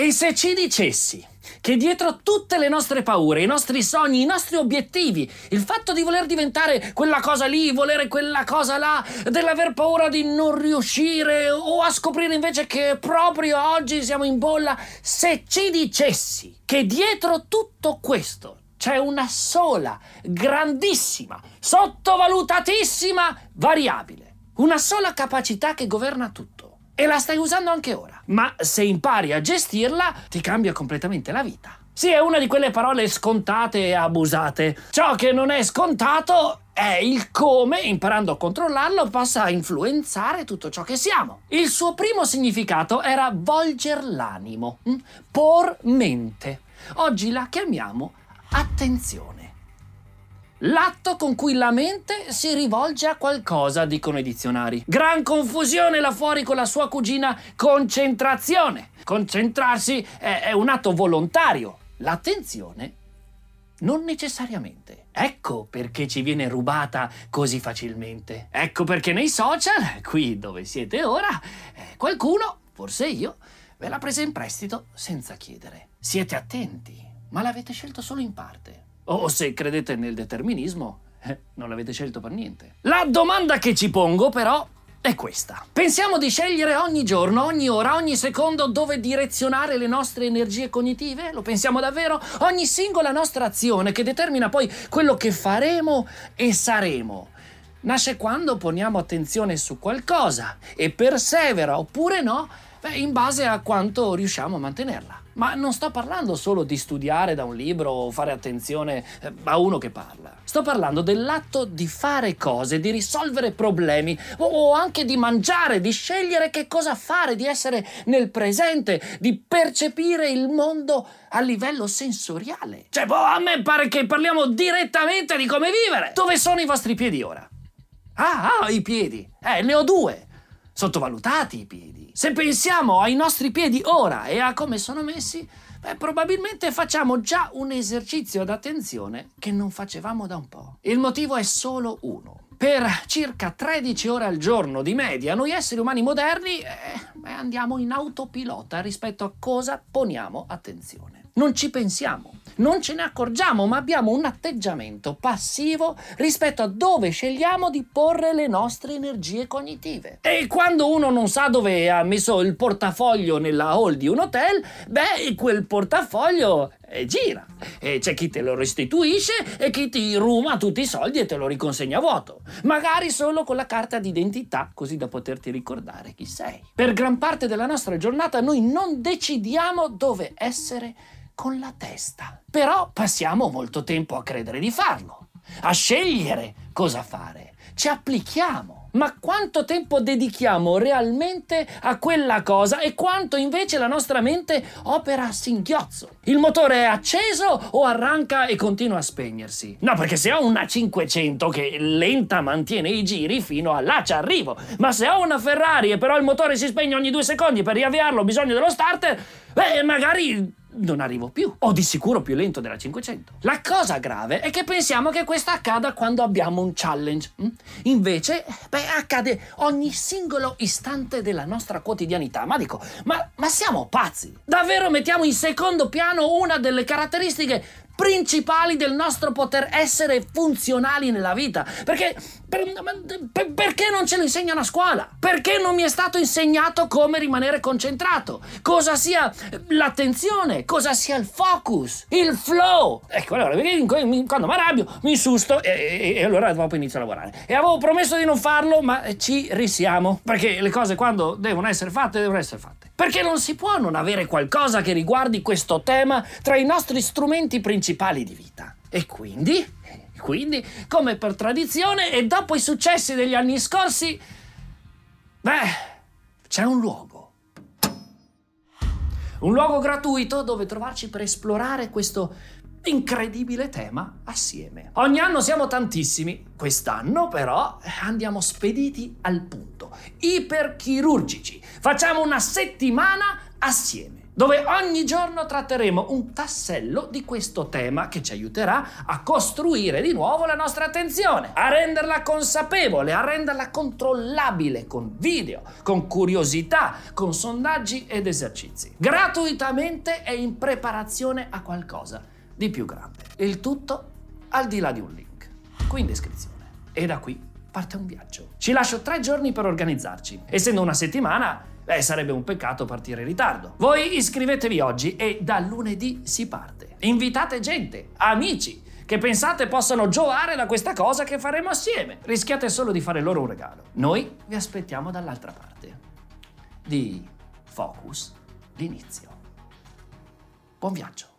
E se ci dicessi che dietro tutte le nostre paure, i nostri sogni, i nostri obiettivi, il fatto di voler diventare quella cosa lì, volere quella cosa là, dell'aver paura di non riuscire o a scoprire invece che proprio oggi siamo in bolla, se ci dicessi che dietro tutto questo c'è una sola, grandissima, sottovalutatissima variabile, una sola capacità che governa tutto e la stai usando anche ora. Ma se impari a gestirla, ti cambia completamente la vita. Sì, è una di quelle parole scontate e abusate. Ciò che non è scontato è il come, imparando a controllarlo, possa influenzare tutto ciò che siamo. Il suo primo significato era volger l'animo, hm? por mente. Oggi la chiamiamo attenzione. L'atto con cui la mente si rivolge a qualcosa, dicono i dizionari. Gran confusione là fuori con la sua cugina concentrazione. Concentrarsi è, è un atto volontario. L'attenzione non necessariamente. Ecco perché ci viene rubata così facilmente. Ecco perché nei social, qui dove siete ora, eh, qualcuno, forse io, ve l'ha presa in prestito senza chiedere. Siete attenti, ma l'avete scelto solo in parte. O se credete nel determinismo, eh, non l'avete scelto per niente. La domanda che ci pongo però è questa. Pensiamo di scegliere ogni giorno, ogni ora, ogni secondo dove direzionare le nostre energie cognitive? Lo pensiamo davvero? Ogni singola nostra azione che determina poi quello che faremo e saremo. Nasce quando poniamo attenzione su qualcosa e persevera oppure no, beh, in base a quanto riusciamo a mantenerla. Ma non sto parlando solo di studiare da un libro o fare attenzione eh, a uno che parla. Sto parlando dell'atto di fare cose, di risolvere problemi o anche di mangiare, di scegliere che cosa fare, di essere nel presente, di percepire il mondo a livello sensoriale. Cioè, boh, a me pare che parliamo direttamente di come vivere. Dove sono i vostri piedi ora? Ah, ah, i piedi. Eh, ne ho due. Sottovalutati i piedi. Se pensiamo ai nostri piedi ora e a come sono messi, beh, probabilmente facciamo già un esercizio d'attenzione che non facevamo da un po'. Il motivo è solo uno. Per circa 13 ore al giorno di media, noi esseri umani moderni eh, andiamo in autopilota rispetto a cosa poniamo attenzione. Non ci pensiamo non ce ne accorgiamo, ma abbiamo un atteggiamento passivo rispetto a dove scegliamo di porre le nostre energie cognitive. E quando uno non sa dove ha messo il portafoglio nella hall di un hotel, beh, quel portafoglio eh, gira. E c'è chi te lo restituisce e chi ti ruma tutti i soldi e te lo riconsegna vuoto. Magari solo con la carta d'identità, così da poterti ricordare chi sei. Per gran parte della nostra giornata noi non decidiamo dove essere con la testa. Però passiamo molto tempo a credere di farlo, a scegliere cosa fare. Ci applichiamo. Ma quanto tempo dedichiamo realmente a quella cosa e quanto invece la nostra mente opera a singhiozzo? Il motore è acceso o arranca e continua a spegnersi? No, perché se ho una 500 che lenta mantiene i giri fino a là ci arrivo. Ma se ho una Ferrari e però il motore si spegne ogni due secondi per riavviarlo ho bisogno dello starter, beh, magari non arrivo più. O di sicuro più lento della 500. La cosa grave è che pensiamo che questo accada quando abbiamo un challenge. Hm? Invece, beh, accade ogni singolo istante della nostra quotidianità. Ma dico, ma, ma siamo pazzi? Davvero mettiamo in secondo piano una delle caratteristiche principali del nostro poter essere funzionali nella vita. Perché, per, per, perché non ce lo insegnano a scuola? Perché non mi è stato insegnato come rimanere concentrato? Cosa sia l'attenzione? Cosa sia il focus? Il flow? Ecco, allora, quando mi arrabbio mi susto e, e, e allora dopo inizio a lavorare. E avevo promesso di non farlo, ma ci risiamo. Perché le cose quando devono essere fatte, devono essere fatte. Perché non si può non avere qualcosa che riguardi questo tema tra i nostri strumenti principali di vita. E quindi, quindi, come per tradizione e dopo i successi degli anni scorsi, beh, c'è un luogo. Un luogo gratuito dove trovarci per esplorare questo incredibile tema assieme. Ogni anno siamo tantissimi, quest'anno però andiamo spediti al punto, iperchirurgici. Facciamo una settimana assieme dove ogni giorno tratteremo un tassello di questo tema che ci aiuterà a costruire di nuovo la nostra attenzione, a renderla consapevole, a renderla controllabile con video, con curiosità, con sondaggi ed esercizi, gratuitamente e in preparazione a qualcosa di più grande. Il tutto al di là di un link, qui in descrizione. E da qui parte un viaggio. Ci lascio tre giorni per organizzarci. Essendo una settimana, Beh, sarebbe un peccato partire in ritardo. Voi iscrivetevi oggi e da lunedì si parte. Invitate gente, amici, che pensate possano giovare da questa cosa che faremo assieme. Rischiate solo di fare loro un regalo. Noi vi aspettiamo dall'altra parte. Di Focus l'inizio. Buon viaggio.